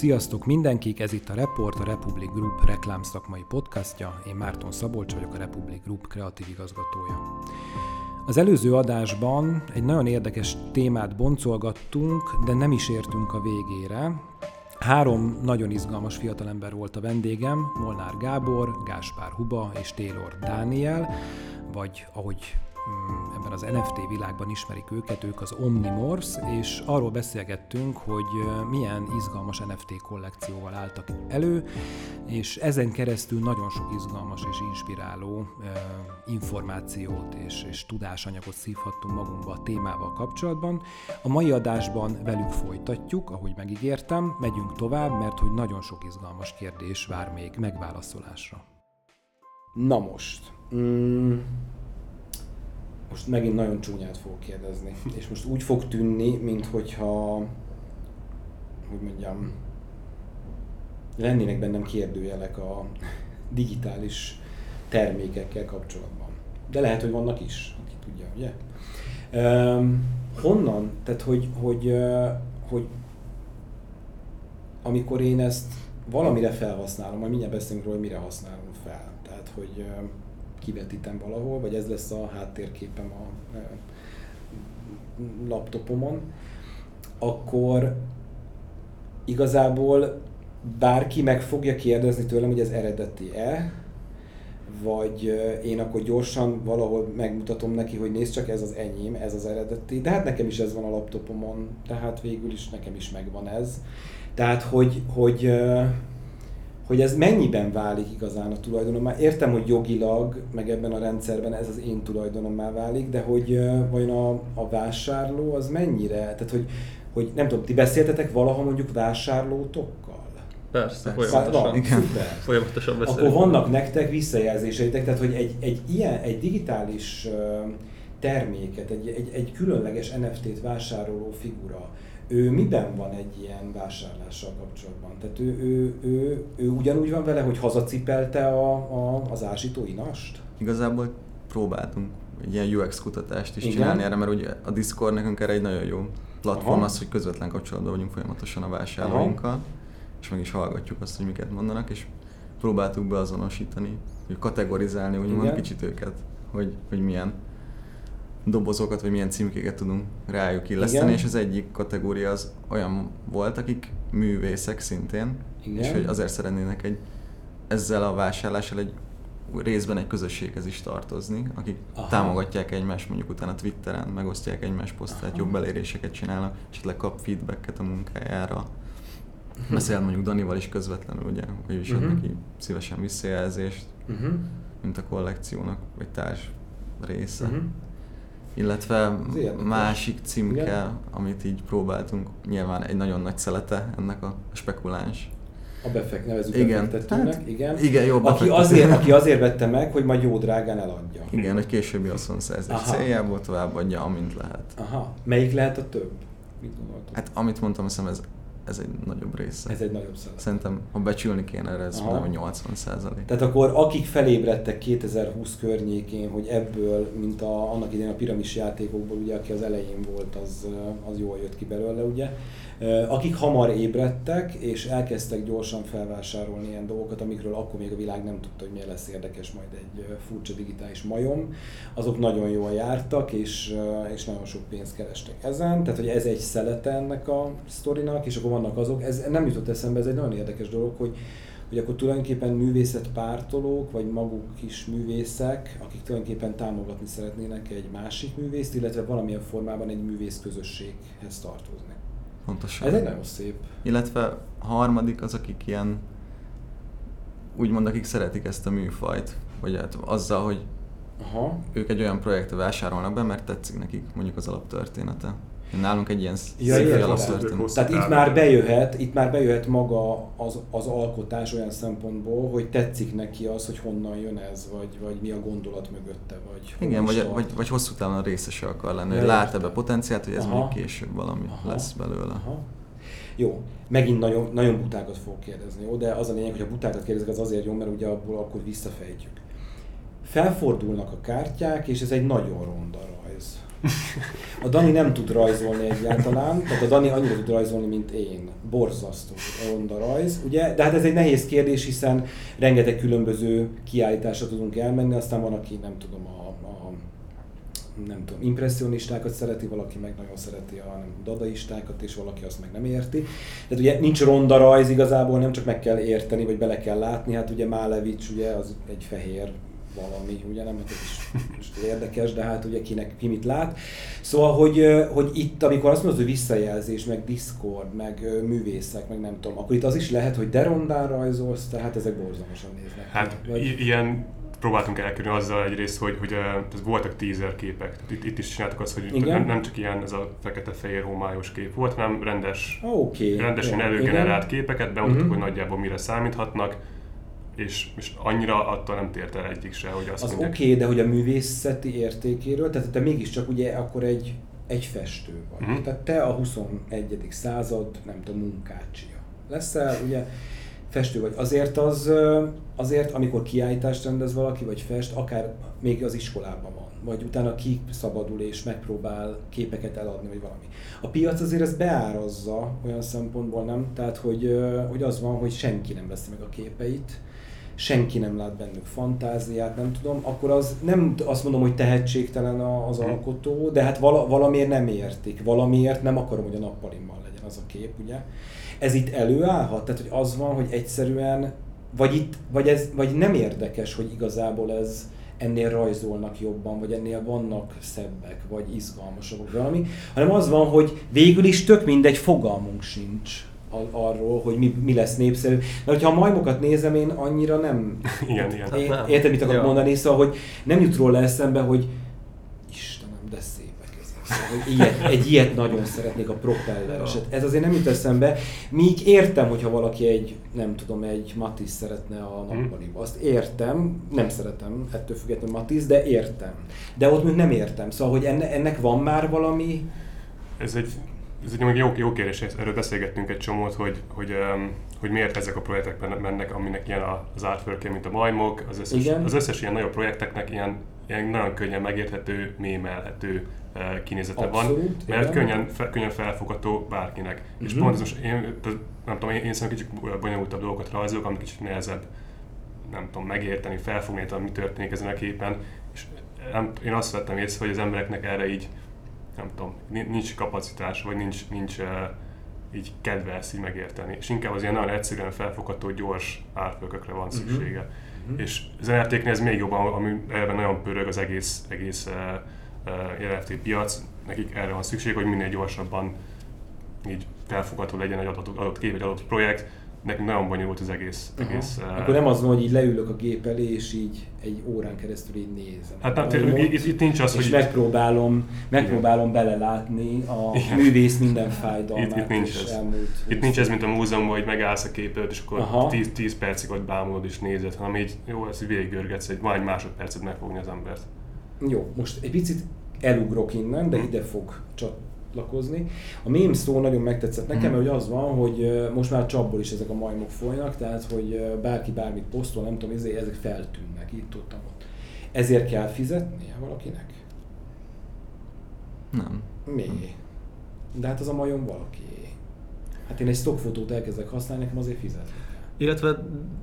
Sziasztok mindenkik, ez itt a Report, a Republic Group reklámszakmai podcastja. Én Márton Szabolcs vagyok, a Republic Group kreatív igazgatója. Az előző adásban egy nagyon érdekes témát boncolgattunk, de nem is értünk a végére. Három nagyon izgalmas fiatalember volt a vendégem, Molnár Gábor, Gáspár Huba és Taylor Dániel, vagy ahogy ebben az NFT világban ismerik őket, ők az Omnimorphs, és arról beszélgettünk, hogy milyen izgalmas NFT kollekcióval álltak elő, és ezen keresztül nagyon sok izgalmas és inspiráló információt és, és tudásanyagot szívhattunk magunkba a témával kapcsolatban. A mai adásban velük folytatjuk, ahogy megígértem, megyünk tovább, mert hogy nagyon sok izgalmas kérdés vár még megválaszolásra. Na most, mm, most megint nagyon csúnyát fogok kérdezni, és most úgy fog tűnni, mint hogyha, hogy mondjam, lennének bennem kérdőjelek a digitális termékekkel kapcsolatban. De lehet, hogy vannak is, aki tudja, ugye? Um, honnan? Tehát, hogy, hogy, hogy amikor én ezt valamire felhasználom, majd mindjárt beszélünk róla, hogy mire használom fel. Tehát, hogy kivetítem valahol, vagy ez lesz a háttérképem a laptopomon, akkor igazából bárki meg fogja kérdezni tőlem, hogy ez eredeti-e, vagy én akkor gyorsan valahol megmutatom neki, hogy nézd csak, ez az enyém, ez az eredeti, de hát nekem is ez van a laptopomon, tehát végül is nekem is megvan ez. Tehát, hogy, hogy hogy ez mennyiben válik igazán a tulajdonommá. Értem, hogy jogilag, meg ebben a rendszerben ez az én tulajdonommá válik, de hogy vajon a, a vásárló az mennyire? Tehát, hogy, hogy nem tudom, ti beszéltetek valaha mondjuk vásárlótokkal? Persze, folyamatosan. Van, Igen. Folyamatosan beszélünk. Akkor vannak nektek visszajelzéseitek, tehát hogy egy, egy ilyen, egy digitális terméket, egy, egy, egy különleges NFT-t vásároló figura, ő miben van egy ilyen vásárlással kapcsolatban? Tehát ő, ő, ő, ő ugyanúgy van vele, hogy hazacipelte a, a, az ásító inast? Igazából próbáltunk egy ilyen UX kutatást is Igen? csinálni erre, mert ugye a Discord nekünk erre egy nagyon jó platform Aha. az, hogy közvetlen kapcsolatban vagyunk folyamatosan a vásárlóinkkal, Aha. és meg is hallgatjuk azt, hogy miket mondanak, és próbáltuk beazonosítani, hogy kategorizálni úgymond kicsit őket, hogy, hogy milyen dobozokat, vagy milyen címkéket tudunk rájuk illeszteni, Igen. és az egyik kategória az olyan volt, akik művészek szintén, Igen. és hogy azért szeretnének egy ezzel a vásárlással egy részben egy közösséghez is tartozni, akik Aha. támogatják egymást mondjuk utána Twitteren, megosztják egymás posztát, jobb eléréseket csinálnak, esetleg kap feedbacket a munkájára. Uh-huh. Beszél mondjuk Danival is közvetlenül, ugye, hogy is uh-huh. neki szívesen visszajelzést, uh-huh. mint a kollekciónak, vagy társ része. Uh-huh illetve másik címke, Igen. amit így próbáltunk, nyilván egy nagyon nagy szelete ennek a spekuláns. A befek, nevezük igen. befektetőnek, hát, igen. Igen, jó aki azért, aki azért vette meg, hogy majd jó drágán eladja. Igen, hogy későbbi haszonszerzés céljából továbbadja, amint lehet. Aha. Melyik lehet a több? Mit Hát amit mondtam, hiszem ez ez egy nagyobb része. Ez egy nagyobb szállat. Szerintem, ha becsülni kéne erre, ez Aha. 80 százalék. Tehát akkor akik felébredtek 2020 környékén, hogy ebből, mint a, annak idején a piramis játékokból, ugye, aki az elején volt, az, az jól jött ki belőle, ugye, akik hamar ébredtek, és elkezdtek gyorsan felvásárolni ilyen dolgokat, amikről akkor még a világ nem tudta, hogy milyen lesz érdekes majd egy furcsa digitális majom, azok nagyon jól jártak, és, és nagyon sok pénzt kerestek ezen. Tehát, hogy ez egy szelete ennek a sztorinak, és akkor vannak azok, ez nem jutott eszembe, ez egy nagyon érdekes dolog, hogy hogy akkor tulajdonképpen művészetpártolók, vagy maguk is művészek, akik tulajdonképpen támogatni szeretnének egy másik művészt, illetve valamilyen formában egy művész közösséghez tartozni. Pontosan. Ez egy nagyon szép. Illetve a harmadik az, akik ilyen, úgymond akik szeretik ezt a műfajt, vagy hát azzal, hogy Aha. ők egy olyan projektre vásárolnak be, mert tetszik nekik mondjuk az alaptörténete. Nálunk egy ilyen ja, szép Tehát itt már bejöhet, itt már bejöhet maga az, az alkotás olyan szempontból, hogy tetszik neki az, hogy honnan jön ez, vagy, vagy mi a gondolat mögötte, vagy Igen, vagy, vagy, vagy hosszú távon részese akar lenni, hogy lát ebbe potenciált, hogy ez Aha. még később valami Aha. lesz belőle. Aha. Jó, megint nagyon, nagyon butákat fog kérdezni, jó? de az a lényeg, hogy a butákat kérdezik, az azért jó, mert ugye abból akkor visszafejtjük. Felfordulnak a kártyák, és ez egy nagyon ronda A Dani nem tud rajzolni egyáltalán, tehát a Dani annyira tud rajzolni, mint én. Borzasztó ronda rajz, ugye? De hát ez egy nehéz kérdés, hiszen rengeteg különböző kiállításra tudunk elmenni, aztán van, aki nem tudom, a, a nem tudom, impressionistákat szereti, valaki meg nagyon szereti a nem, dadaistákat, és valaki azt meg nem érti. Tehát ugye nincs ronda rajz igazából, nem csak meg kell érteni, vagy bele kell látni, hát ugye Málevics ugye az egy fehér valami, ugye nem, ez is, is érdekes, de hát ugye kinek, ki mit lát. Szóval, hogy, hogy itt, amikor azt mondod, hogy visszajelzés, meg Discord, meg művészek, meg nem tudom, akkor itt az is lehet, hogy derondán rajzolsz, tehát ezek borzalmasan néznek. Hát vagy... ilyen próbáltunk elkerülni azzal egyrészt, hogy, hogy uh, voltak teaser képek. Tehát itt, itt is csináltuk azt, hogy nem, nem csak ilyen ez a fekete-fehér homályos kép volt, hanem rendes, okay. rendesen ja, előgenerált képeket, bemutattuk, uh-huh. hogy nagyjából mire számíthatnak és, és annyira attól nem tért el egyik se, hogy azt Az oké, okay, de hogy a művészeti értékéről, tehát te mégiscsak ugye akkor egy, egy festő vagy. Uh-huh. Tehát te a 21. század, nem tudom, munkácsia leszel, ugye festő vagy. Azért az, azért amikor kiállítást rendez valaki, vagy fest, akár még az iskolában van, vagy utána kiszabadul és megpróbál képeket eladni, vagy valami. A piac azért ezt beárazza olyan szempontból, nem? Tehát, hogy, hogy az van, hogy senki nem veszi meg a képeit, senki nem lát bennük fantáziát, nem tudom, akkor az nem azt mondom, hogy tehetségtelen az hm. alkotó, de hát vala, valamiért nem értik, valamiért nem akarom, hogy a nappalimban legyen az a kép, ugye. Ez itt előállhat? Tehát, hogy az van, hogy egyszerűen, vagy itt, vagy, ez, vagy nem érdekes, hogy igazából ez, ennél rajzolnak jobban, vagy ennél vannak szebbek, vagy izgalmasabbak, valami, hanem az van, hogy végül is tök mindegy, fogalmunk sincs arról, hogy mi, mi lesz népszerű. Mert ha a majmokat nézem, én annyira nem... igen, igen. Én, hát érted, mit akarok ja. mondani? Szóval, hogy nem jut róla eszembe, hogy Istenem, de szépek ezek. Szóval, hogy ilyet, egy ilyet nagyon szeretnék a propellereset. Ez azért nem jut eszembe. Míg értem, hogyha valaki egy, nem tudom, egy Matisse szeretne a hm. nappaliba. Azt értem, nem szeretem ettől függetlenül Matisse, de értem. De ott még nem értem. Szóval, hogy enne, ennek van már valami... Ez egy ez egy jó, jó kérdés, erről beszélgettünk egy csomót, hogy, hogy, hogy miért ezek a projektek mennek, aminek ilyen az artwork mint a majmok, az összes, az összes ilyen nagyobb projekteknek ilyen, ilyen nagyon könnyen megérthető, mémelhető uh, kinézete Abszolút, van, mert könnyen, fe, könnyen felfogható bárkinek. Uh-huh. És mhm. pont ez most, én, nem tudom, én, én szerintem kicsit bonyolultabb dolgokat rajzolok, amit kicsit nehezebb nem tudom, megérteni, felfogni, hogy mi történik ezen a képen, és nem, én azt vettem észre, hogy az embereknek erre így nem tudom, nincs kapacitás, vagy nincs, nincs így kedve ezt így megérteni. És inkább az ilyen nagyon egyszerűen felfogható, gyors árfölkökre van mhm. szüksége. Uh-huh. És zenejátéknél ez még jobban, ami ebben nagyon pörög az egész, egész uh, NFT piac, nekik erre van szükség, hogy minél gyorsabban így felfogható legyen egy adott, adott kép, egy adott projekt, nekünk nagyon bonyolult az egész. Uh-huh. egész uh, Akkor nem az van, hogy így leülök a gép elé, és így egy órán keresztül így nézem. Hát nem, itt, itt nincs az, és hogy... megpróbálom, megpróbálom igen. belelátni a igen. művész minden fájdalmát. Itt, itt nincs ez. Elmúlt itt nincs ez, mint a múzeumban, hogy megállsz a képet, és akkor 10, 10 percig ott bámulod és nézed, hanem így jó, ezt végigörgetsz, egy vagy másodpercet megfogni az embert. Jó, most egy picit elugrok innen, de hm. ide fog csak lakozni. A mém szó nagyon megtetszett nekem, mm. mert hogy az van, hogy most már csapból is ezek a majmok folynak, tehát hogy bárki bármit posztol, nem tudom, ezek feltűnnek itt ott, ott. Ezért kell fizetnie valakinek? Nem. Mi? De hát az a majom valaki. Hát én egy stockfotót elkezdek használni, nekem azért fizetni. Illetve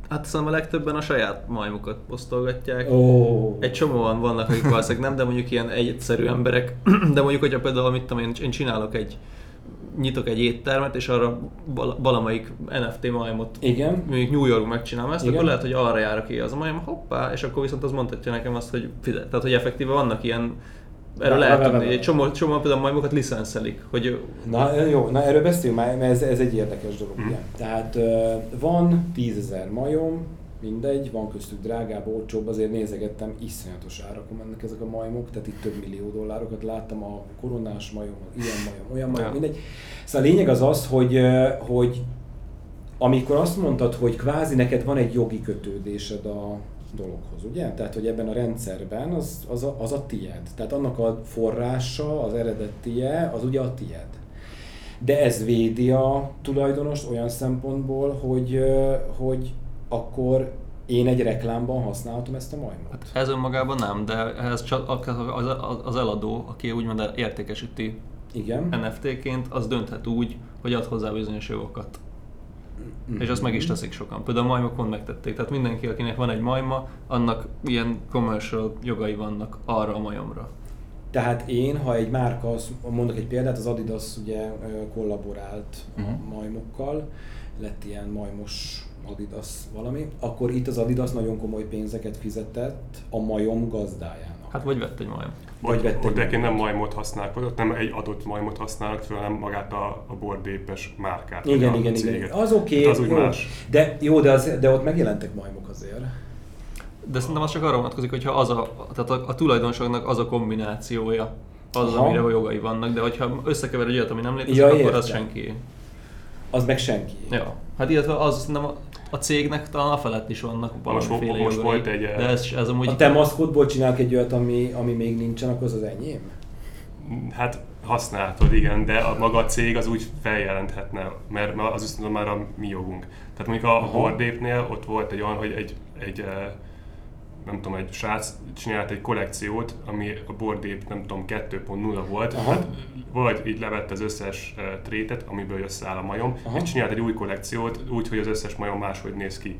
hát szerintem a legtöbben a saját majmokat posztolgatják. Oh. Egy csomóan vannak, akik valószínűleg nem, de mondjuk ilyen egyszerű emberek. De mondjuk, hogyha például, amit tudom, én, én csinálok egy nyitok egy éttermet, és arra valamelyik NFT majmot Igen. mondjuk New York megcsinálom ezt, Igen. akkor lehet, hogy arra jár ki az a majom, hoppá, és akkor viszont az mondhatja nekem azt, hogy fizet. Tehát, hogy effektíve vannak ilyen Erről lehet tudni, egy csomó, csomó például majmokat licenszelik. Hogy... Na jó, na erről beszéljünk már, mert ez, ez egy érdekes dolog. Mm. Tehát van tízezer majom, mindegy, van köztük drágább, olcsóbb, azért nézegettem, iszonyatos árakon mennek ezek a majmok, tehát itt több millió dollárokat láttam a koronás majom, ilyen majom, olyan majom, ja. mindegy. Szóval a lényeg az az, hogy, hogy amikor azt mondtad, hogy kvázi neked van egy jogi kötődésed a, dologhoz, ugye? Tehát, hogy ebben a rendszerben az, az, a, az a tied. Tehát annak a forrása, az eredettie, az ugye a tied. De ez védi a tulajdonost olyan szempontból, hogy, hogy akkor én egy reklámban használhatom ezt a majmot? Hát ez önmagában nem, de ez csak az eladó, aki úgymond értékesíti Igen. NFT-ként, az dönthet úgy, hogy ad hozzá bizonyos jogokat. Mm-hmm. És azt meg is teszik sokan. Például a majmok pont megtették. Tehát mindenki, akinek van egy majma, annak ilyen commercial jogai vannak arra a majomra. Tehát én, ha egy márka, mondok egy példát, az Adidas ugye kollaborált uh-huh. majmokkal, lett ilyen majmos Adidas valami, akkor itt az Adidas nagyon komoly pénzeket fizetett a majom gazdájának. Hát vagy vett egy majom. Vagy, vagy ott egyébként nem majmot használnak, ott nem egy adott majmot használnak, hanem magát a, a bordépes márkát. Igen, igen, igen. Az oké, okay, az úgy jó. Más. De jó, de, az, de ott megjelentek majmok azért. De szerintem az csak arra vonatkozik, hogyha az a, tehát a, a tulajdonosoknak az a kombinációja, az, Aha. amire a jogai vannak, de hogyha összekever egy olyat, ami nem létezik, ja, akkor értem. az senki. Az meg senki. Ja. Hát illetve az nem a, cégnek talán a felett is vannak valamiféle most, most volt egy... De ez, ez amúgy... A te maszkodból csinálok egy olyat, ami, ami még nincsen, akkor az az enyém? Hát használhatod, igen, de a maga a cég az úgy feljelenthetne, mert az viszont már a mi jogunk. Tehát mondjuk a Hordépnél ott volt egy olyan, hogy egy, egy nem tudom, egy srác csinált egy kollekciót, ami a bordép, nem tudom, 2.0 volt, Aha. hát vagy így levett az összes uh, trétet, amiből összeáll a majom, Aha. és csinált egy új kollekciót, úgy, hogy az összes majom máshogy néz ki.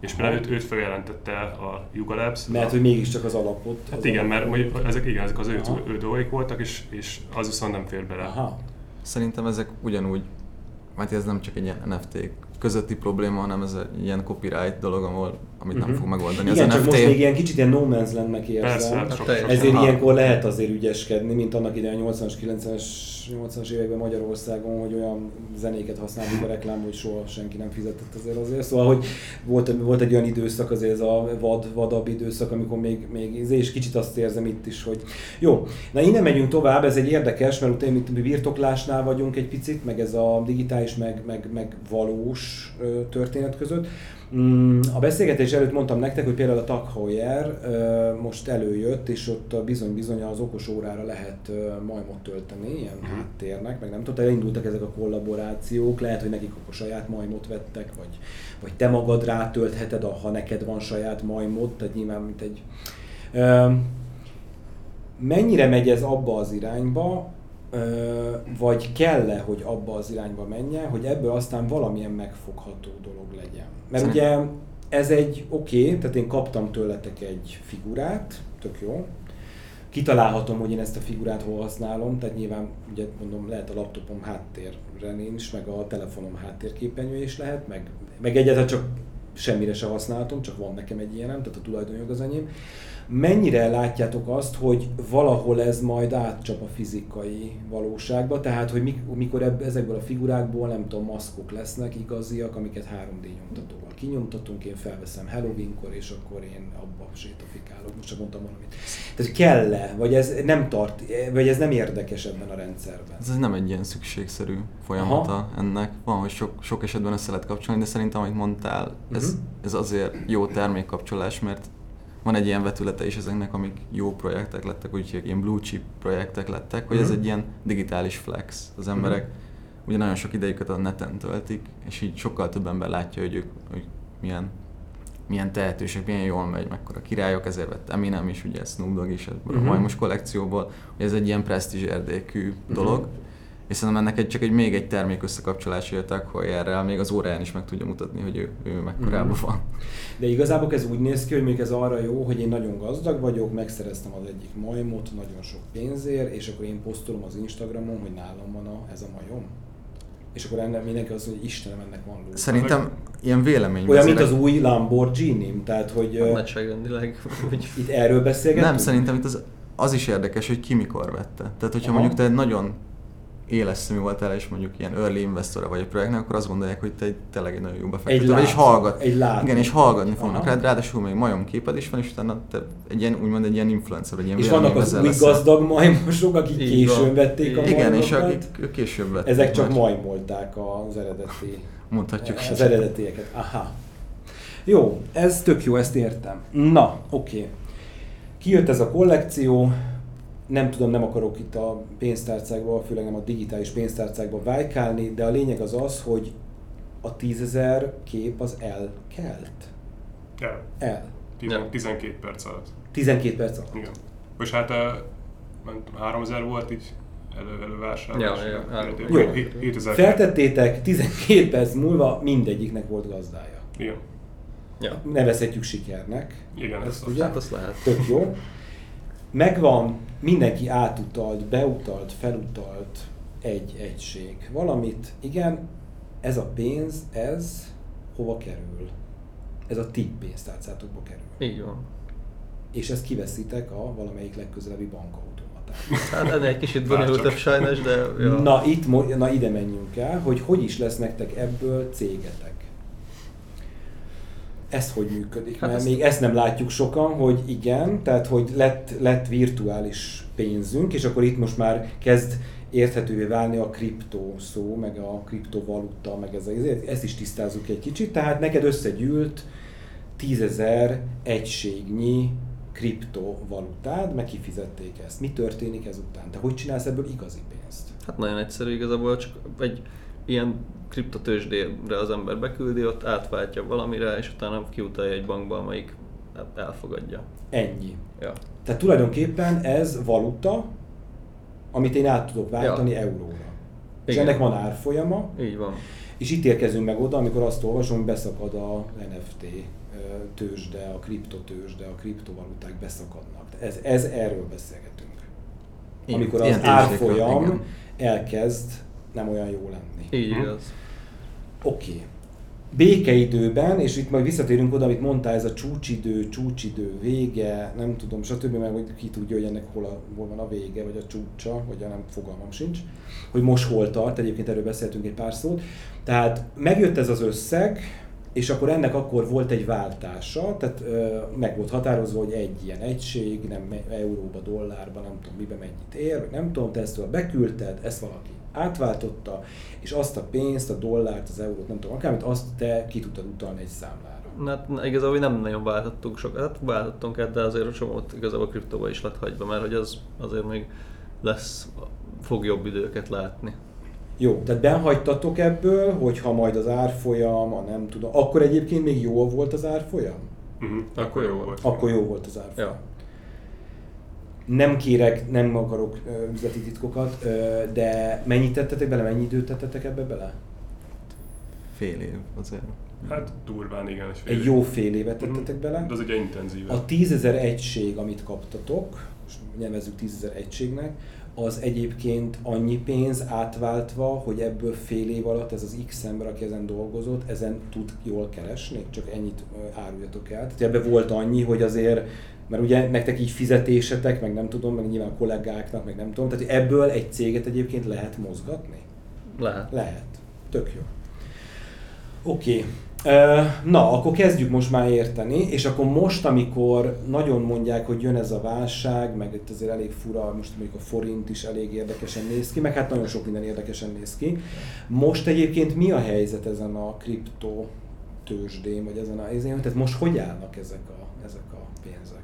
És például őt, őt feljelentette a Yuga Labs. Mert hogy mégiscsak az alapot. Hát az igen, alapot. mert ezek, igen, ezek az ő, ő dolgok voltak, és, és az viszont nem fér bele. Aha. Szerintem ezek ugyanúgy, mert ez nem csak egy NFT közötti probléma, hanem ez egy ilyen copyright dolog, ahol, amit uh-huh. nem mhm. fog megoldani Igen, az csak NFT. most még ilyen kicsit ilyen no man's landnek érzem. Persze, hát sok, sok, Ezért sok. ilyenkor lehet azért ügyeskedni, mint annak idején 80-as, 90-es 80-as években Magyarországon, hogy olyan zenéket használunk a reklám, hogy soha senki nem fizetett azért azért. Szóval, hogy volt, volt egy olyan időszak, azért ez a vad, vadabb időszak, amikor még, még és kicsit azt érzem itt is, hogy jó. Na innen megyünk tovább, ez egy érdekes, mert utána mi birtoklásnál vagyunk egy picit, meg ez a digitális, meg, meg, meg valós történet között. Mm, a beszélgetés előtt mondtam nektek, hogy például a Tag Heuer most előjött, és ott bizony-bizony az okos órára lehet majmot tölteni, ilyen uh-huh. háttérnek, meg nem tudom, elindultak ezek a kollaborációk, lehet, hogy nekik akkor saját majmot vettek, vagy, vagy te magad rátöltheted, ha neked van saját majmot, tehát nyilván mint egy... Mennyire megy ez abba az irányba, vagy kell-e, hogy abba az irányba menjen, hogy ebből aztán valamilyen megfogható dolog legyen. Mert Szerintem. ugye ez egy oké, okay, tehát én kaptam tőletek egy figurát, tök jó, kitalálhatom, hogy én ezt a figurát hol használom, tehát nyilván ugye mondom, lehet a laptopom háttérre nincs, meg a telefonom háttérképernyő is lehet, meg, meg egyáltalán csak semmire se használhatom, csak van nekem egy ilyenem, tehát a tulajdonjog az enyém. Mennyire látjátok azt, hogy valahol ez majd átcsap a fizikai valóságba, tehát hogy mikor ebb, ezekből a figurákból nem tudom, maszkok lesznek igaziak, amiket 3D nyomtatóval kinyomtatunk, én felveszem Halloweenkor, és akkor én abba sétafikálok. Most csak mondtam valamit. Tehát kell-e, vagy ez nem tart, vagy ez nem érdekes ebben a rendszerben? Ez nem egy ilyen szükségszerű folyamata Aha. ennek. Van, hogy sok, sok esetben össze lehet kapcsolni, de szerintem, amit mondtál, ez, uh-huh. ez azért jó termékkapcsolás, mert van egy ilyen vetülete is ezeknek, amik jó projektek lettek, úgyhogy ilyen blue chip projektek lettek, hogy mm-hmm. ez mhm. egy ilyen digitális flex. Az emberek mm-hmm. ugye nagyon sok idejüket a neten töltik, és így sokkal több ember látja, hogy ők hogy milyen milyen tehetőség, milyen jól megy, mekkora királyok, ezért vett Eminem is, ugye Snoop Dogg is ebből uh-huh. a majmos kollekcióból, hogy ez egy ilyen presztízs érdekű dolog, uh-huh és szerintem ennek egy, csak egy még egy termék összekapcsolás jöttek, hogy erre még az óráján is meg tudja mutatni, hogy ő, ő mekkorában mm. van. De igazából ez úgy néz ki, hogy még ez arra jó, hogy én nagyon gazdag vagyok, megszereztem az egyik majmot nagyon sok pénzért, és akkor én posztolom az Instagramon, hogy nálam van a, ez a majom. És akkor ennek mindenki azt mondja, hogy Istenem, ennek van ló. Szerintem ilyen vélemény. Olyan, mint az új Lamborghini, tehát hogy... Nagyságrendileg. Itt erről beszélgetünk? Nem, szerintem itt az, az is érdekes, hogy ki mikor vette. Tehát, hogyha Aha. mondjuk te nagyon éles szemű voltál, és mondjuk ilyen early investor vagy a projektnek, akkor azt gondolják, hogy te egy tényleg egy nagyon jó befektető vagy, és hallgat. Egy lát. Igen, és hallgatni Aha. fognak rád, ráadásul még majom képed is van, és utána te egy ilyen, úgymond egy ilyen influencer, egy ilyen És vannak az új gazdag majmosok, akik Így későn vették a Igen, és akik később vették. Ezek csak majmolták az eredeti, Mondhatjuk az eredetieket. Aha. Jó, ez tök jó, ezt értem. Na, oké. Okay. Kijött ez a kollekció, nem tudom, nem akarok itt a pénztárcákba, főleg nem a digitális pénztárcákba vájkálni, de a lényeg az az, hogy a tízezer kép az elkelt. El. El. 12 perc alatt. 12 perc alatt. Igen. És hát nem tudom, 3000 volt így elő, elővásárlás. Ja, ja, ja. Jó. Feltettétek, 12 perc múlva mindegyiknek volt gazdája. Igen. Ja. Nevezhetjük sikernek. Igen, ezt, ezt ugye? Hát azt lehet. Tök jó. Megvan, mindenki átutalt, beutalt, felutalt egy egység. Valamit, igen, ez a pénz, ez hova kerül? Ez a ti pénztárcátokba kerül. Így van. És ezt kiveszitek a valamelyik legközelebbi bankautomatán. Hát egy kicsit bonyolultabb sajnos, de jó. Na, itt, na ide menjünk el, hogy hogy is lesz nektek ebből cégetek. Ez hogy működik? Hát Mert ezt... még ezt nem látjuk sokan, hogy igen, tehát hogy lett, lett virtuális pénzünk, és akkor itt most már kezd érthetővé válni a kriptó szó, meg a kriptovaluta, meg ez, ezt is tisztázzuk egy kicsit. Tehát neked összegyűlt tízezer egységnyi kriptovalutád, meg kifizették ezt. Mi történik ezután? Te hogy csinálsz ebből igazi pénzt? Hát nagyon egyszerű igazából, csak egy ilyen kriptotősdére az ember beküldi, ott átváltja valamire, és utána kiutalja egy bankba, amelyik elfogadja. Ennyi. Ja. Tehát tulajdonképpen ez valuta, amit én át tudok váltani ja. euróra. Igen. És ennek van árfolyama. Így van. És itt érkezünk meg oda, amikor azt olvasom, hogy beszakad a NFT tőzsde, a kriptotőzsde, a kriptovaluták beszakadnak. Ez, ez erről beszélgetünk. Igen. Amikor az árfolyam elkezd nem olyan jó lenni. Így igaz. Oké. Okay békeidőben, és itt majd visszatérünk oda, amit mondtál, ez a csúcsidő, csúcsidő vége, nem tudom, stb., mert hogy ki tudja, hogy ennek hol, a, hol van a vége, vagy a csúcsa, vagy a nem fogalmam sincs, hogy most hol tart, egyébként erről beszéltünk egy pár szót. Tehát megjött ez az összeg, és akkor ennek akkor volt egy váltása, tehát ö, meg volt határozva, hogy egy ilyen egység, nem euróba, dollárba, nem tudom mibe mennyit ér, vagy nem tudom, te ezt beküldted, ezt valaki átváltotta, és azt a pénzt, a dollárt, az eurót, nem tudom, akármit, azt te ki tudtad utalni egy számlára. Hát igazából nem nagyon váltottunk sokat, hát váltottunk el, de azért a csomót igazából kriptóba is lett hagyva, mert hogy az azért még lesz, fog jobb időket látni. Jó, tehát behagytatok ebből, hogyha majd az árfolyam, a nem tudom, akkor egyébként még jó volt az árfolyam? Uh-huh. Akkor jó volt. Akkor jó volt az árfolyam. Ja nem kérek, nem akarok üzleti titkokat, de mennyit tettetek bele, mennyi időt tettetek ebbe bele? Fél év azért. Hát durván igen. Fél Egy jó fél évet mhm. tettetek bele. De az ugye intenzív. A tízezer egység, amit kaptatok, most nevezzük tízezer egységnek, az egyébként annyi pénz átváltva, hogy ebből fél év alatt ez az X ember, aki ezen dolgozott, ezen tud jól keresni? Csak ennyit áruljatok el. Tehát ebbe volt annyi, hogy azért mert ugye nektek így fizetésetek, meg nem tudom, meg nyilván a kollégáknak, meg nem tudom, tehát ebből egy céget egyébként lehet mozgatni? Lehet. Lehet. Tök jó. Oké. Okay. Na, akkor kezdjük most már érteni, és akkor most, amikor nagyon mondják, hogy jön ez a válság, meg itt azért elég fura, most mondjuk a forint is elég érdekesen néz ki, meg hát nagyon sok minden érdekesen néz ki. Most egyébként mi a helyzet ezen a kripto tőzsdén, vagy ezen a izén, tehát most hogy állnak ezek a, ezek a pénzek?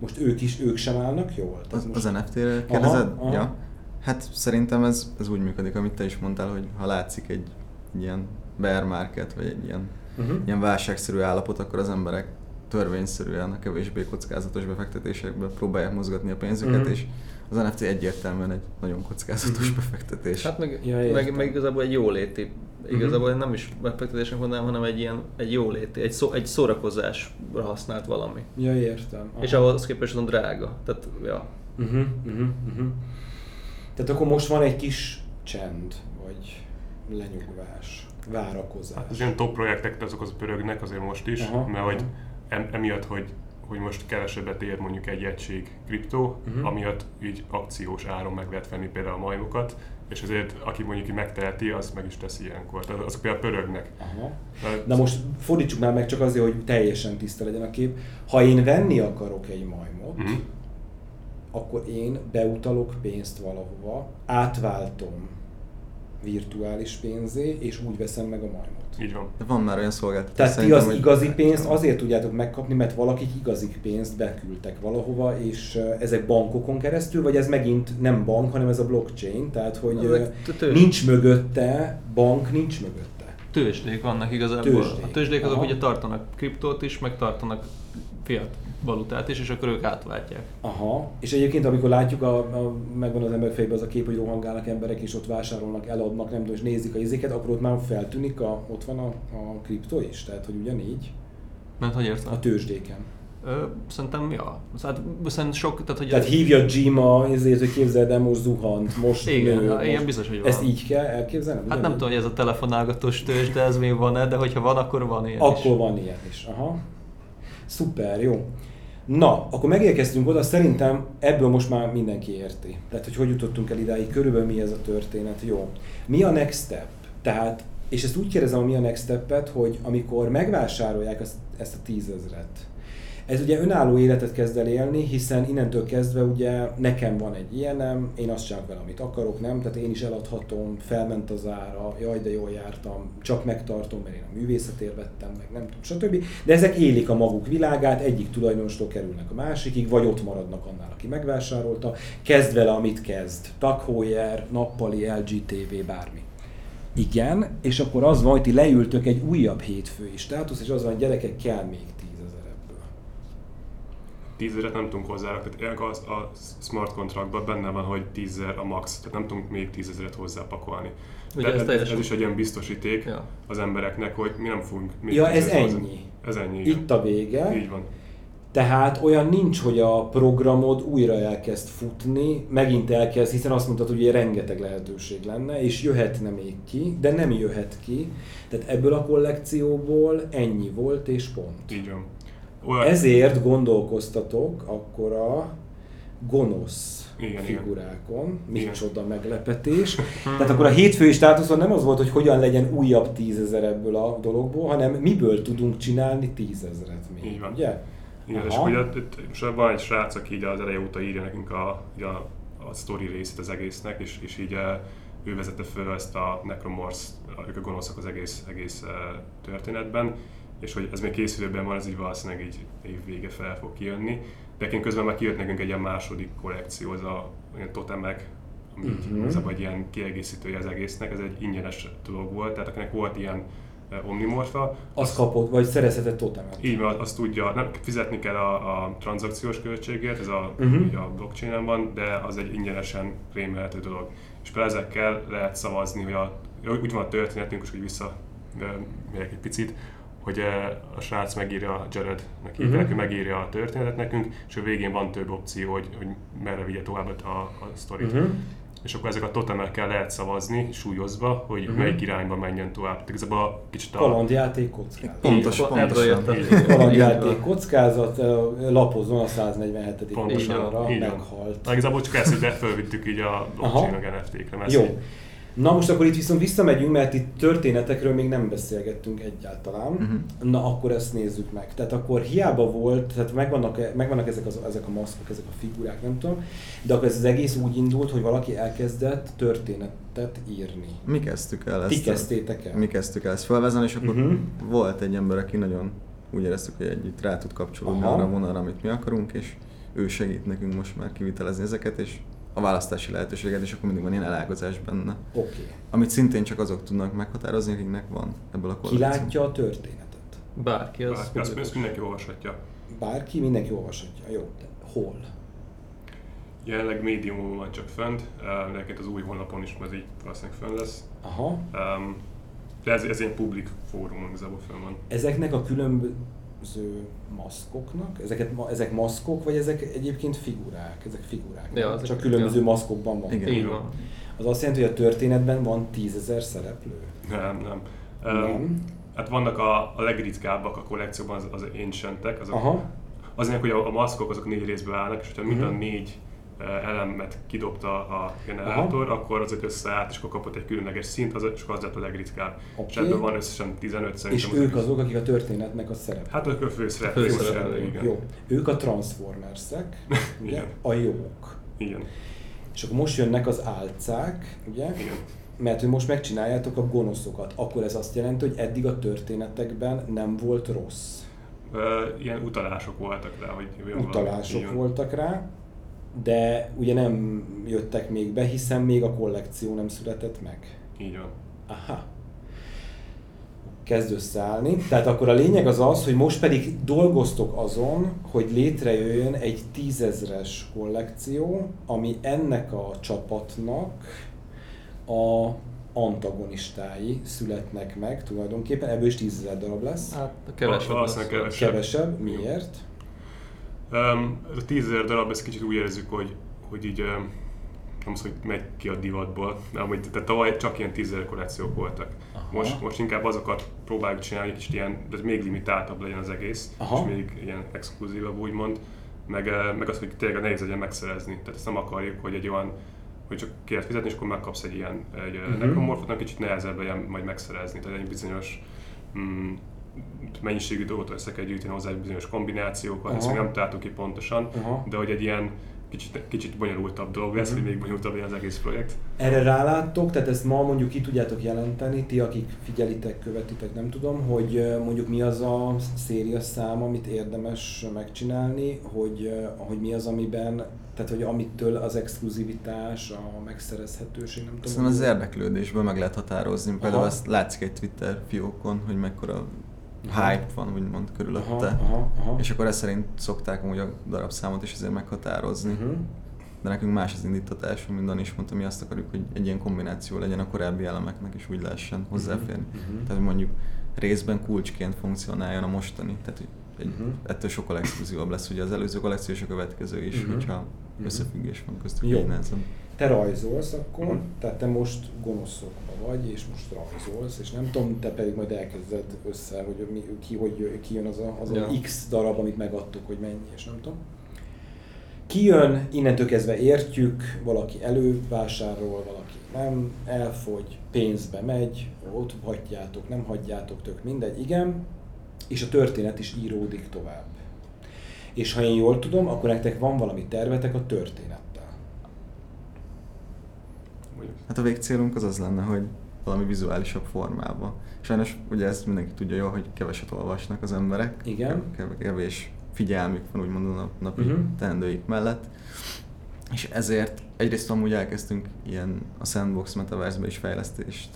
Most ők is, ők sem állnak jól? Az, most... az NFT-re kérdezed? Aha, aha. Ja. Hát szerintem ez, ez úgy működik, amit te is mondtál, hogy ha látszik egy, egy ilyen bear market, vagy egy ilyen, uh-huh. ilyen válságszerű állapot, akkor az emberek törvényszerűen a kevésbé kockázatos befektetésekbe próbálják mozgatni a pénzüket, uh-huh. és az NFT egyértelműen egy nagyon kockázatos uh-huh. befektetés. Hát meg, ja, meg, meg igazából egy jóléti, igazából uh-huh. nem is befektetésnek mondanám, hanem egy ilyen egy jóléti, egy, szó, egy szórakozásra használt valami. Ja, értem. Aha. És ahhoz képest azon drága. Tehát, ja. Uh-huh, uh-huh, uh-huh. Tehát akkor most van egy kis csend, vagy lenyugvás, várakozás. Hát az ilyen top projektek azok az pörögnek azért most is, aha, mert hogy emiatt, hogy hogy most kevesebbet ér mondjuk egy egység kriptó, uh-huh. amiatt így akciós áron meg lehet venni például a majmokat, és ezért aki mondjuk így megteheti, az meg is teszi ilyenkor. Tehát azok például pörögnek. Aha. Tehát... Na most fordítsuk már meg csak azért, hogy teljesen tiszta legyen a kép. Ha én venni akarok egy majmot, uh-huh. akkor én beutalok pénzt valahova, átváltom virtuális pénzé, és úgy veszem meg a majmot. Így van. De van már olyan szolgáltatás. Tehát ti az igazi pénzt azért tudjátok megkapni, mert valakik igazi pénzt beküldtek valahova, és ezek bankokon keresztül, vagy ez megint nem bank, hanem ez a blockchain, tehát hogy nincs mögötte, bank nincs mögötte. Tőzsdék vannak igazából. Tőzsdék. A tőzsdék azok Aha. ugye tartanak kriptót is, meg tartanak fiat valutát is, és akkor ők átváltják. Aha, és egyébként amikor látjuk, a, a, megvan az ember fejében az a kép, hogy rohangálnak emberek, és ott vásárolnak, eladnak, nem tudom, és nézik a izéket, akkor ott már feltűnik, a, ott van a, a kripto is, tehát hogy ugyanígy. Mert hogy értem? A tőzsdéken. Ö, szerintem, ja. Hát, szerintem sok, tehát, hogy... Tehát hívja Gima, ezért, hogy képzeld el, most zuhant, most Igen, nő, most... ilyen biztos, hogy van. Ezt így kell elképzelni? Hát nem tudom, hogy ez a telefonálgatós tőzs, de ez még van-e, de hogyha van, akkor van ilyen Akkor is. van ilyen is, aha. Szuper, jó. Na, akkor megérkeztünk oda, szerintem ebből most már mindenki érti. Tehát, hogy hogy jutottunk el idáig, körülbelül mi ez a történet. Jó. Mi a next step? Tehát, és ezt úgy kérdezem, mi a next step hogy amikor megvásárolják ezt, ezt a tízezret, ez ugye önálló életet kezd el élni, hiszen innentől kezdve ugye nekem van egy ilyenem, én azt csinálok vele, amit akarok, nem? Tehát én is eladhatom, felment az ára, jaj, de jól jártam, csak megtartom, mert én a művészetért vettem meg, nem tudom, stb. De ezek élik a maguk világát, egyik tulajdonostól kerülnek a másikig, vagy ott maradnak annál, aki megvásárolta, kezd vele, amit kezd. Takhójer, nappali, LGTV, bármi. Igen, és akkor az van, hogy ti leültök egy újabb hétfői státusz, és az van, hogy gyerekek, kell még tízezeret nem tudunk hozzárakni, tehát az, a smart contractban benne van, hogy tízezer a max, tehát nem tudunk még tízezeret hozzápakolni. Ugye ez, ez, ez, is egy ilyen biztosíték ja. az embereknek, hogy mi nem fogunk még Ja, ez ennyi. Hozzá. Ez ennyi. Igen. Itt a vége. Így van. Tehát olyan nincs, hogy a programod újra elkezd futni, megint elkezd, hiszen azt mondtad, hogy rengeteg lehetőség lenne, és jöhetne még ki, de nem jöhet ki. Tehát ebből a kollekcióból ennyi volt, és pont. Így van. Olyan... Ezért gondolkoztatok akkor a gonosz igen, figurákon. Micsoda meglepetés. Tehát akkor a hétfői státuszon nem az volt, hogy hogyan legyen újabb tízezer ebből a dologból, hanem miből tudunk csinálni tízezeret még. Így van. Ugye? Igen, és ugye most van egy srác, aki így az eleje óta írja nekünk a, a, a story részét az egésznek, és, és így ő vezette föl ezt a Necromorphs, ők a gonoszak az egész, egész történetben, és hogy ez még készülőben van, ez így valószínűleg így év vége fel fog kijönni. De egyébként közben már kijött nekünk egy ilyen második kollekció, az a ilyen totemek, ami uh-huh. az egy ilyen kiegészítője az egésznek, ez egy ingyenes dolog volt, tehát akinek volt ilyen e, omnimorfa. Azt kapott, vagy szerezhetett totemet. Így, mert azt tudja, nem, fizetni kell a, a tranzakciós költségért, ez a, uh-huh. a blockchain van, de az egy ingyenesen rémelhető dolog. És például ezekkel lehet szavazni, hogy a, úgy van a történetünk, és hogy vissza egy picit, hogy eh, a srác megírja, Jared, neki uh-huh. neki megírja a történetet nekünk, és a végén van több opció, hogy, hogy merre vigye tovább a, a sztorit. Uh-huh. És akkor ezek a totemekkel lehet szavazni, súlyozva, hogy uh-huh. melyik irányba menjen tovább. Tehát igazából kicsit a... Kalandjáték kockázat. Pontos, pontosan. Kalandjáték kockázat, lapozon a 147. pontosan, meghalt. Na, igazából csak ezt, hogy fölvittük így a blockchain a NFT-kre. Jó. Na most akkor itt viszont visszamegyünk, mert itt történetekről még nem beszélgettünk egyáltalán. Uh-huh. Na akkor ezt nézzük meg. Tehát akkor hiába volt, tehát megvannak, megvannak ezek, az, ezek a maszkok, ezek a figurák, nem tudom, de akkor ez az egész úgy indult, hogy valaki elkezdett történetet írni. Mi kezdtük el ezt? Ti kezdtétek el? Mi kezdtük el ezt felvezetni, és akkor uh-huh. volt egy ember, aki nagyon úgy éreztük, hogy együtt rá tud kapcsolódni arra a vonalra, amit mi akarunk, és ő segít nekünk most már kivitelezni ezeket, és a választási lehetőséget, és akkor mindig van ilyen elágazás benne. Oké. Okay. Amit szintén csak azok tudnak meghatározni, akiknek van ebből a kollekció. Ki látja a történetet? Bárki, az Bárki, azt, azt mindenki olvashatja. Bárki, mindenki olvashatja. Jó, de hol? Jelenleg médiumon van csak fönt, de az új honlapon is ez így valószínűleg fönn lesz. Aha. Um, de ez, ez egy publik fórum, igazából fönn van. Ezeknek a különböző különböző maszkoknak? Ezeket, ezek maszkok, vagy ezek egyébként figurák? Ezek figurák. Ja, ezek, Csak különböző ja. maszkokban van. Igen. van. Az azt jelenti, hogy a történetben van tízezer szereplő? Nem, nem. Nem? Hát vannak a, a legritkábbak a kollekcióban az, az ancientek, azok, Aha. azért, hogy a, a maszkok azok négy részből állnak, és hogyha uh-huh. mind a négy elemet kidobta a generátor, Aha. akkor az egy összeállt, és akkor kapott egy különleges szint, az, és az lett a legritkább. Okay. És ebből van összesen 15 szerintem. És ők azok, akik a történetnek a szerep. Hát ők a főszereplők. igen. Jó. Ők a Transformersek, ugye? a jók. Igen. És akkor most jönnek az álcák, ugye? Igen. Mert hogy most megcsináljátok a gonoszokat, akkor ez azt jelenti, hogy eddig a történetekben nem volt rossz. Ilyen utalások voltak rá, hogy Utalások valami, voltak rá, de ugye nem jöttek még be, hiszen még a kollekció nem született meg. Így van. Aha. kezd összeállni. Tehát akkor a lényeg az az, hogy most pedig dolgoztok azon, hogy létrejöjjön egy tízezres kollekció, ami ennek a csapatnak a antagonistái születnek meg tulajdonképpen, ebből is tízezer darab lesz. Hát kevesebb. Valószínűleg kevesebb. Kevesebb, miért? Um, ez a tízezer darab, ezt kicsit úgy érezzük, hogy, hogy így um, nem az, hogy megy ki a divatból, de amúgy, tehát tavaly csak ilyen tízezer kollekciók voltak. Most, most inkább azokat próbáljuk csinálni, kicsit ilyen, de még limitáltabb legyen az egész, Aha. és még ilyen exkluzívabb úgymond, meg, meg az, hogy tényleg nehéz legyen megszerezni. Tehát ezt nem akarjuk, hogy egy olyan hogy csak kérsz fizetni, és akkor megkapsz egy ilyen egy uh-huh. nekromorfot, kicsit nehezebb legyen majd megszerezni. Tehát egy bizonyos mm, mennyiségű dolgot össze kell gyűjteni hozzá bizonyos kombinációkat, uh-huh. ezt még nem találtuk ki pontosan, uh-huh. de hogy egy ilyen kicsit, kicsit bonyolultabb dolog lesz, uh-huh. hogy még bonyolultabb az egész projekt. Erre ráláttok, tehát ezt ma mondjuk ki tudjátok jelenteni, ti akik figyelitek, követitek, nem tudom, hogy mondjuk mi az a széria szám, amit érdemes megcsinálni, hogy, hogy mi az, amiben tehát, hogy amitől az exkluzivitás, a megszerezhetőség, nem tudom. Szerintem az érdeklődésből meg lehet határozni. Például azt látszik egy Twitter fiókon, hogy mekkora hype van, úgymond körülötte. Aha, aha, aha. És akkor ezt szerint szokták amúgy a darabszámot is ezért meghatározni. Uh-huh. De nekünk más az indítatásunk, mint is mondtam, mi azt akarjuk, hogy egy ilyen kombináció legyen a korábbi elemeknek, és úgy lehessen hozzáférni. Uh-huh. Tehát mondjuk részben kulcsként funkcionáljon a mostani. Tehát egy, uh-huh. ettől sokkal exkluzívabb lesz ugye az előző kollekció és a következő is, uh-huh. hogyha uh-huh. összefüggés van köztük. Jó. Te rajzolsz akkor, uh-huh. tehát te most gonoszokba vagy, és most rajzolsz, és nem tudom, te pedig majd elkezded össze, hogy mi, ki, hogy ki jön az a, az ja. a X darab, amit megadtuk, hogy mennyi, és nem tudom. Ki jön, innentől kezdve értjük, valaki elővásárol, valaki nem, elfogy, pénzbe megy, ott hagyjátok, nem hagyjátok, tök mindegy, igen, és a történet is íródik tovább. És ha én jól tudom, akkor nektek van valami tervetek a Hát a végcélunk az az lenne, hogy valami vizuálisabb formában. Sajnos ugye ezt mindenki tudja jól, hogy keveset olvasnak az emberek. Igen. Kevés figyelmük van úgymond a napi uh-huh. teendőik mellett. És ezért egyrészt amúgy elkezdtünk ilyen a Sandbox Metaverse-be is fejlesztést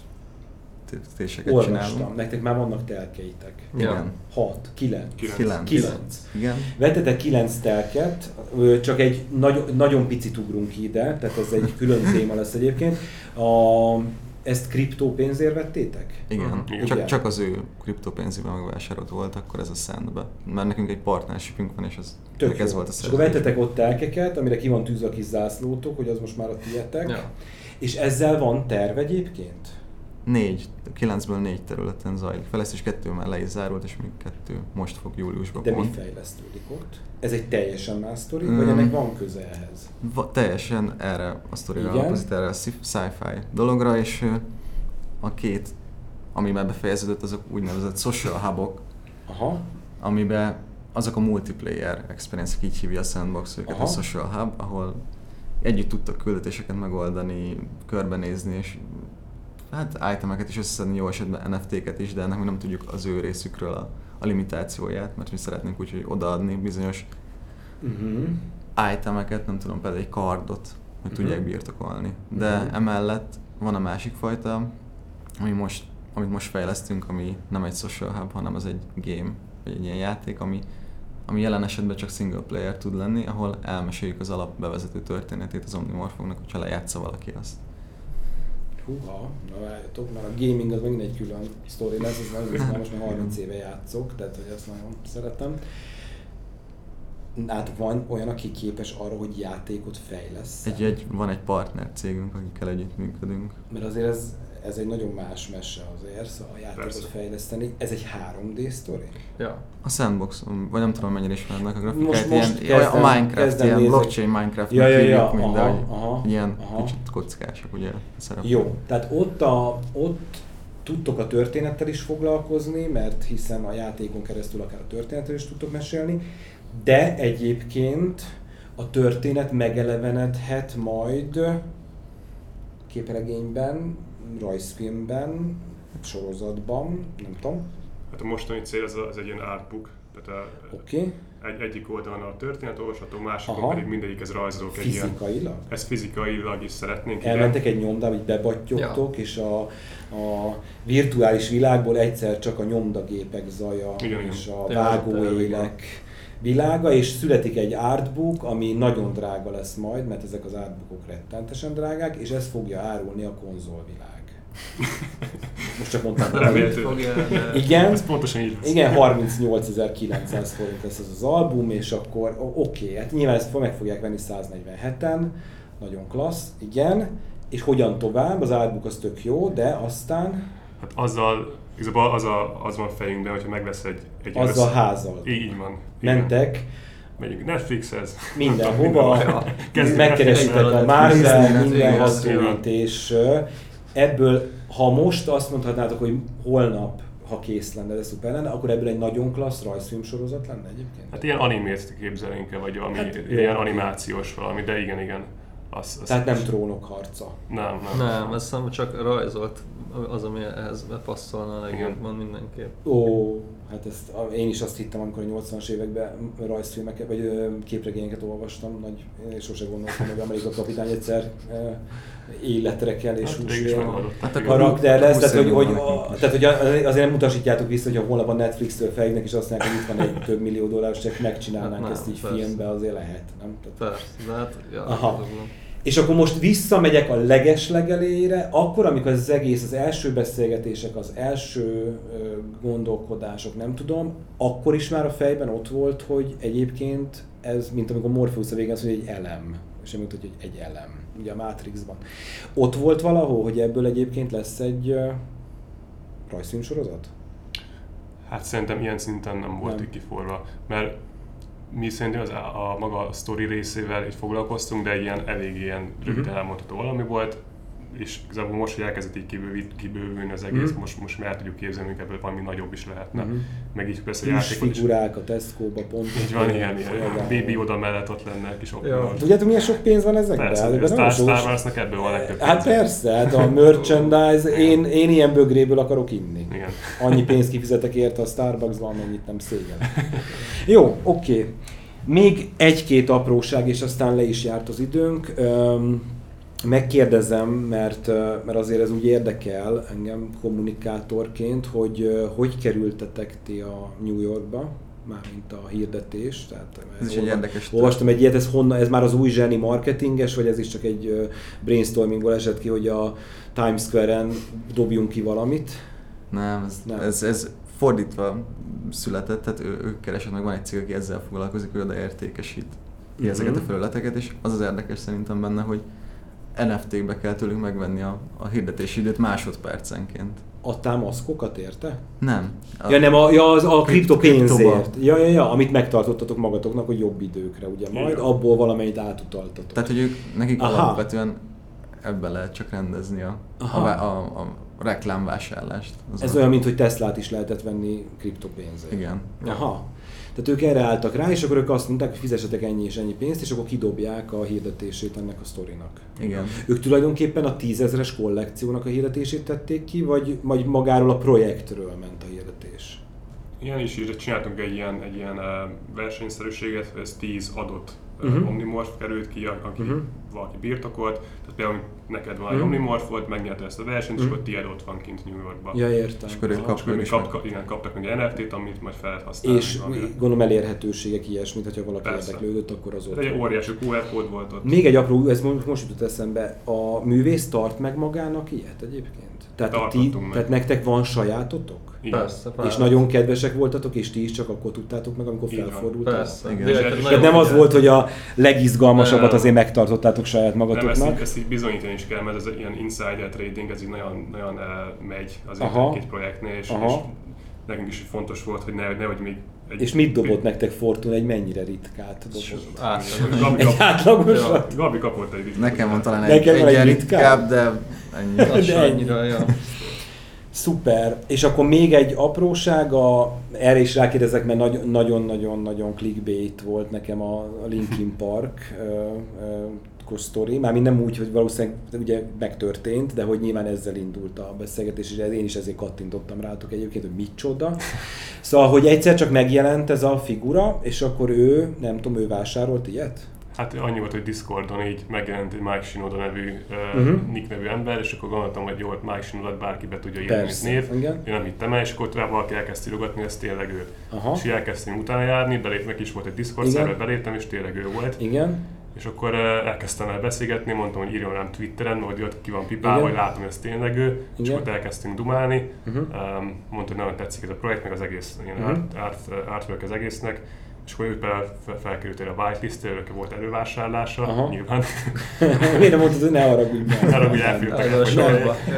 téseket Olvastam, nektek már vannak telkeitek. Igen. Hat, kilenc. Kilenc. kilenc. Igen. Vettetek kilenc telket, csak egy nagy, nagyon picit ugrunk ide, tehát ez egy külön téma lesz egyébként. A, ezt kriptópénzért vettétek? Igen, uh-huh. Csak, csak az ő kriptópénzében megvásárolt volt, akkor ez a Sandbe. Mert nekünk egy partnershipünk van, és az, Tök ez volt a És akkor vettetek ott telkeket, amire ki van tűzve a kis zászlótok, hogy az most már a tietek. Ja. És ezzel van terv egyébként? Négy, kilencből négy területen zajlik. Fejlesztés kettő már le is zárult, és még kettő most fog júliusban De pont. mi fejlesztődik ott? Ez egy teljesen más sztori, mm. vagy ennek van köze ehhez? Va, teljesen erre a sztorira alapozít, erre a sci-fi dologra, és a két, ami már befejeződött, azok úgynevezett social hubok, Aha. amiben azok a multiplayer experience így hívja a Sandbox őket, Aha. a social hub, ahol együtt tudtak küldetéseket megoldani, körbenézni, és hát itemeket is összeszedni, jó esetben NFT-ket is, de ennek mi nem tudjuk az ő részükről a, a limitációját, mert mi szeretnénk úgy, hogy odaadni bizonyos uh-huh. itemeket, nem tudom, például egy kardot, hogy uh-huh. tudják birtokolni. De uh-huh. emellett van a másik fajta, ami most, amit most fejlesztünk, ami nem egy social hub, hanem az egy game, vagy egy ilyen játék, ami, ami jelen esetben csak single player tud lenni, ahol elmeséljük az alapbevezető történetét az Omnimorphoknak, hogyha lejátsza valaki azt. Húha, na várjatok, mert a gaming az megint egy külön sztori lesz, ez nagyon, már most már 30 éve játszok, tehát hogy ezt nagyon szeretem. Hát van olyan, aki képes arra, hogy játékot fejlesz. Egy, egy, van egy partner cégünk, akikkel együtt működünk. Mert azért ez, ez egy nagyon más mese azért, szóval a játékot Persze. fejleszteni. Ez egy 3D sztori? Ja. A Sandbox, vagy nem tudom mennyire ismernek a grafikáit, most, most ilyen, kezdem, a Minecraft, ilyen nézek. blockchain Minecraft, ja, ja, ja, mind, aha, aha, ilyen aha. kicsit kockások ugye szerepel. Jó, tehát ott, a, ott tudtok a történettel is foglalkozni, mert hiszen a játékon keresztül akár a történettel is tudtok mesélni, de egyébként a történet megelevenedhet majd képregényben, rajzfilmben, sorozatban, nem tudom. Hát a mostani cél az, az egy ilyen artbook, Tehát okay. egy, egyik oldalon a történet olvasható, másikon Aha. pedig mindegyik ez rajzolok egy Fizikailag? Ilyen, ezt fizikailag is szeretnénk. Elmentek egy nyomdába, hogy bebattyogtok, ja. és a, a virtuális világból egyszer csak a nyomdagépek zaja igen, és igen. a vágóélek világa, és születik egy artbook, ami nagyon drága lesz majd, mert ezek az artbookok rettentesen drágák, és ez fogja árulni a konzolvilág. Most csak mondtam. Fogja, Igen, ez pontosan így lesz. Igen, 38.900 forint lesz ez az album, és akkor oké, okay, hát nyilván ezt meg fogják venni 147-en, nagyon klassz, igen. És hogyan tovább? Az artbook az tök jó, de aztán... Hát azzal, igazából az, a, az van fejünkben, hogyha megvesz egy... egy azzal össze... házal. Így van. Mentek. Megyünk Netflixhez. Mindenhova. Megkeresitek a Marvel, minden hasonlít, és ebből, ha most azt mondhatnátok, hogy holnap ha kész lenne, de szuper lenne, akkor ebből egy nagyon klassz rajzfilm sorozat lenne egyébként? Hát ilyen animét képzelünk vagy valami hát, ilyen animációs valami, de igen, igen. Az, az Tehát nem trónok harca. Nem, nem. Nem, ez csak rajzolt az, ami ehhez passzolna legjobban mindenképp. Ó, hát ezt, én is azt hittem, amikor a 80-as években rajzfilmeket, vagy képregényeket olvastam, nagy, én sose gondoltam, hogy Amerika kapitány egyszer életre kell és hát, hát, karakter lesz, tehát hogy, hogy, a, tehát hogy azért nem utasítjátok vissza, hogy a holnap a Netflix-től feljönnek és azt mondják, hogy itt van egy több millió dolláros, csak megcsinálnánk hát, ezt így persze. filmbe, azért lehet, nem? Tehát, persze, de hát, ja, Aha. És akkor most visszamegyek a leges legelére, akkor, amikor az egész, az első beszélgetések, az első gondolkodások, nem tudom, akkor is már a fejben ott volt, hogy egyébként ez, mint amikor Morpheus a végén azt mondja, egy elem. És nem hogy egy elem, ugye a Matrixban. Ott volt valahol, hogy ebből egyébként lesz egy rajzfilmsorozat? Hát szerintem ilyen szinten nem volt nem. kiforva, mert mi szerintem az a, a maga sztori részével itt foglalkoztunk, de ilyen elég ilyen röviden uh-huh. elmondható valami volt és igazából most, hogy elkezdett így kibővülni az egész, mm. most, most már tudjuk képzelni, hogy ebből valami nagyobb is lehetne. Mm. Meg így persze a figurák a Tesco-ba pont. Így van, ilyen, ilyen. Baby oda mellett ott lenne kis ja. Tudjátok milyen sok pénz van ezekben? Persze, hát, Star, Star Wars-nak ebből van legtöbb Hát persze, hát a merchandise, én, én ilyen bögréből akarok inni. Igen. Annyi pénzt kifizetek érte a Starbucksban, amennyit nem szégyen. Jó, oké. Okay. Még egy-két apróság, és aztán le is járt az időnk. Um, megkérdezem, mert, mert azért ez úgy érdekel engem kommunikátorként, hogy hogy kerültetek ti a New Yorkba, mármint a hirdetés. Tehát ez is egy érdekes Olvastam egy ilyet, ez, honnan, ez már az új zseni marketinges, vagy ez is csak egy brainstormingból esett ki, hogy a Times Square-en dobjunk ki valamit? Nem, ez, Nem. ez, ez fordítva született, tehát ő, ők keresett meg, van egy cég, aki ezzel foglalkozik, ő oda értékesít mm-hmm. ezeket a felületeket, és az az érdekes szerintem benne, hogy NFT-kbe kell tőlünk megvenni a, a hirdetési időt másodpercenként. Adtál maszkokat érte? Nem. A, ja nem, a, ja, az a kriptopénzért. Ja, ja, ja, amit megtartottatok magatoknak, hogy jobb időkre, ugye majd, ja. abból valamennyit átutaltatok. Tehát, hogy ők, nekik Aha. alapvetően ebben lehet csak rendezni a, a, a, a reklámvásárlást. Ez a... olyan, mint hogy Teslát is lehetett venni kriptopénzért. Igen. Aha. Tehát ők erre álltak rá, és akkor ők azt mondták, hogy fizessetek ennyi és ennyi pénzt, és akkor kidobják a hirdetését ennek a sztorinak. Igen. Ők tulajdonképpen a tízezres kollekciónak a hirdetését tették ki, vagy, vagy magáról a projektről ment a hirdetés? Ilyen is, is csináltunk egy ilyen, egy ilyen versenyszerűséget, ez 10 adott uh-huh. Omnimorph került ki, aki uh-huh. valaki birtokolt, tehát például neked van egy uh-huh. Omnimorph volt, megnyerte ezt a versenyt, uh-huh. és akkor tiéd ott van kint New Yorkban. Ja, értem. És akkor ők kap, kap, kap, kap, igen, kaptak egy NFT-t, amit majd fel lehet használni. És amire. gondolom elérhetőségek ilyesmit, hogyha valaki Persze. érdeklődött, akkor az ott. Egy óriási QR kód volt ott. Még egy apró, ez most, most jutott eszembe, a művész tart meg magának ilyet egyébként? Tehát, ti, tehát nektek van sajátotok? Igen. Persze, persze. És nagyon kedvesek voltatok, és ti is csak akkor tudtátok meg, amikor felfordultak. Persze. Igen. Tehát nem az volt, hogy a legizgalmasabbat azért megtartottátok saját magatoknak. Nem, ezt, ezt így bizonyítani is kell, mert ez ilyen insider trading, ez így nagyon, nagyon uh, megy az két projektnél, és, és nekünk is fontos volt, hogy ne, nehogy még egy és mit dobott nektek Fortuna, egy mennyire ritkát dobott? Gabi, egy átlagosat? Gabi kapott egy ritkát. Nekem van talán egy, egy, egy ritkább, de ennyi. De ennyi. Ja. Szuper. És akkor még egy apróság, a, erre is rákérdezek, mert nagyon-nagyon-nagyon clickbait volt nekem a, Linkin Park sztori, már nem úgy, hogy valószínűleg ugye megtörtént, de hogy nyilván ezzel indult a beszélgetés, és én is ezért kattintottam rátok egyébként, hogy micsoda. Szóval, hogy egyszer csak megjelent ez a figura, és akkor ő, nem tudom, ő vásárolt ilyet? Hát annyi volt, hogy Discordon így megjelent egy Mike Shinoda nevű uh, uh-huh. nick nevű ember, és akkor gondoltam, hogy jó, Mike Shinoda bárki be tudja írni, mint név. Igen. Én nem hittem el, és akkor tovább valaki elkezdte írogatni, ez tényleg ő. Aha. És elkezdtem utána járni, belépnek is volt egy Discord szerver, beléptem, és tényleg ő volt. Igen. És akkor elkezdtem el beszélgetni, mondtam, hogy írjon rám Twitteren, hogy ott ki van pipálva, vagy látom, hogy ez tényleg ő, Igen. és akkor elkezdtünk dumálni. Uh-huh. Mondta, hogy nagyon tetszik ez a projekt, meg az egész uh-huh. art, art, artwork az egésznek és akkor felkerült a whitelist ők volt elővásárlása, Aha. nyilván. Miért nem mondtad, hogy ne haragudj már? Ne haragudj, elfűrtek.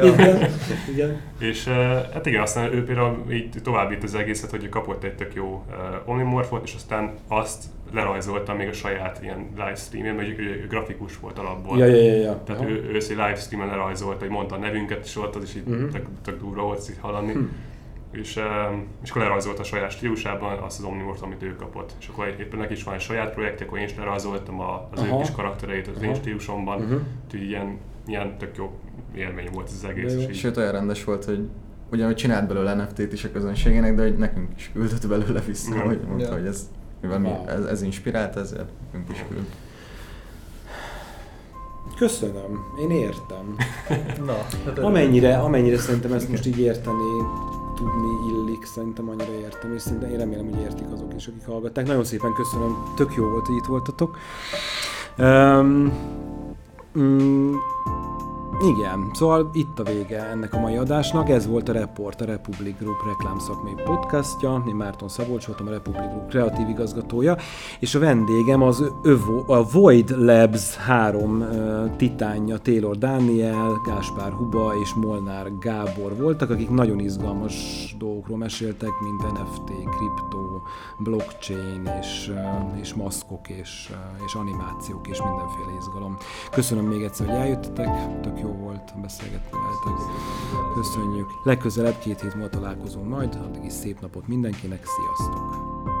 Igen. igen. És hát igen, aztán ő például így tovább az egészet, hogy kapott egy tök jó uh, omnimorfot, és aztán azt lerajzolta még a saját ilyen livestreamén, mert ő grafikus volt alapból. Ja, ja, ja, ja. Tehát Aha. ő, ő egy livestreamen lerajzolta, hogy mondta a nevünket, és ott az is így uh-huh. tök, tök durva volt így hallani. Hm és, és akkor lerajzolta a saját stílusában azt az Omnivort, amit ő kapott. És akkor éppen neki is van egy saját projekt, akkor én is lerajzoltam az Aha. ő kis karaktereit az Aha. én stílusomban, uh-huh. úgyhogy ilyen, ilyen tök jó élmény volt ez az egész. És Sőt, olyan rendes volt, hogy ugyanúgy csinált belőle NFT-t is a közönségének, de hogy nekünk is küldött belőle vissza, mm. hogy mondta, yeah. hogy ez, mivel mi, ez, ez inspirált, ezért nekünk is küld. Köszönöm, én értem. Na, hát amennyire, amennyire szerintem ezt most így érteni tudni illik, szerintem annyira értem, és szerintem én remélem, hogy értik azok is, akik hallgatták. Nagyon szépen köszönöm, tök jó volt, hogy itt voltatok. Um, mm, igen, szóval itt a vége ennek a mai adásnak. Ez volt a Report, a Republic Group reklámszakmai podcastja. Én Márton Szabolcs voltam, a Republic Group kreatív igazgatója, és a vendégem az Övo, a Void Labs három uh, titánja, Taylor Daniel, Gáspár Huba és Molnár Gábor voltak, akik nagyon izgalmas dolgokról meséltek, mint NFT, kriptó, blockchain és, uh, és maszkok és, uh, és animációk és mindenféle izgalom. Köszönöm még egyszer, hogy eljöttetek, tök jó volt beszélgetni veletek. Köszönjük. Legközelebb két hét múlva találkozunk majd, addig is szép napot mindenkinek, sziasztok!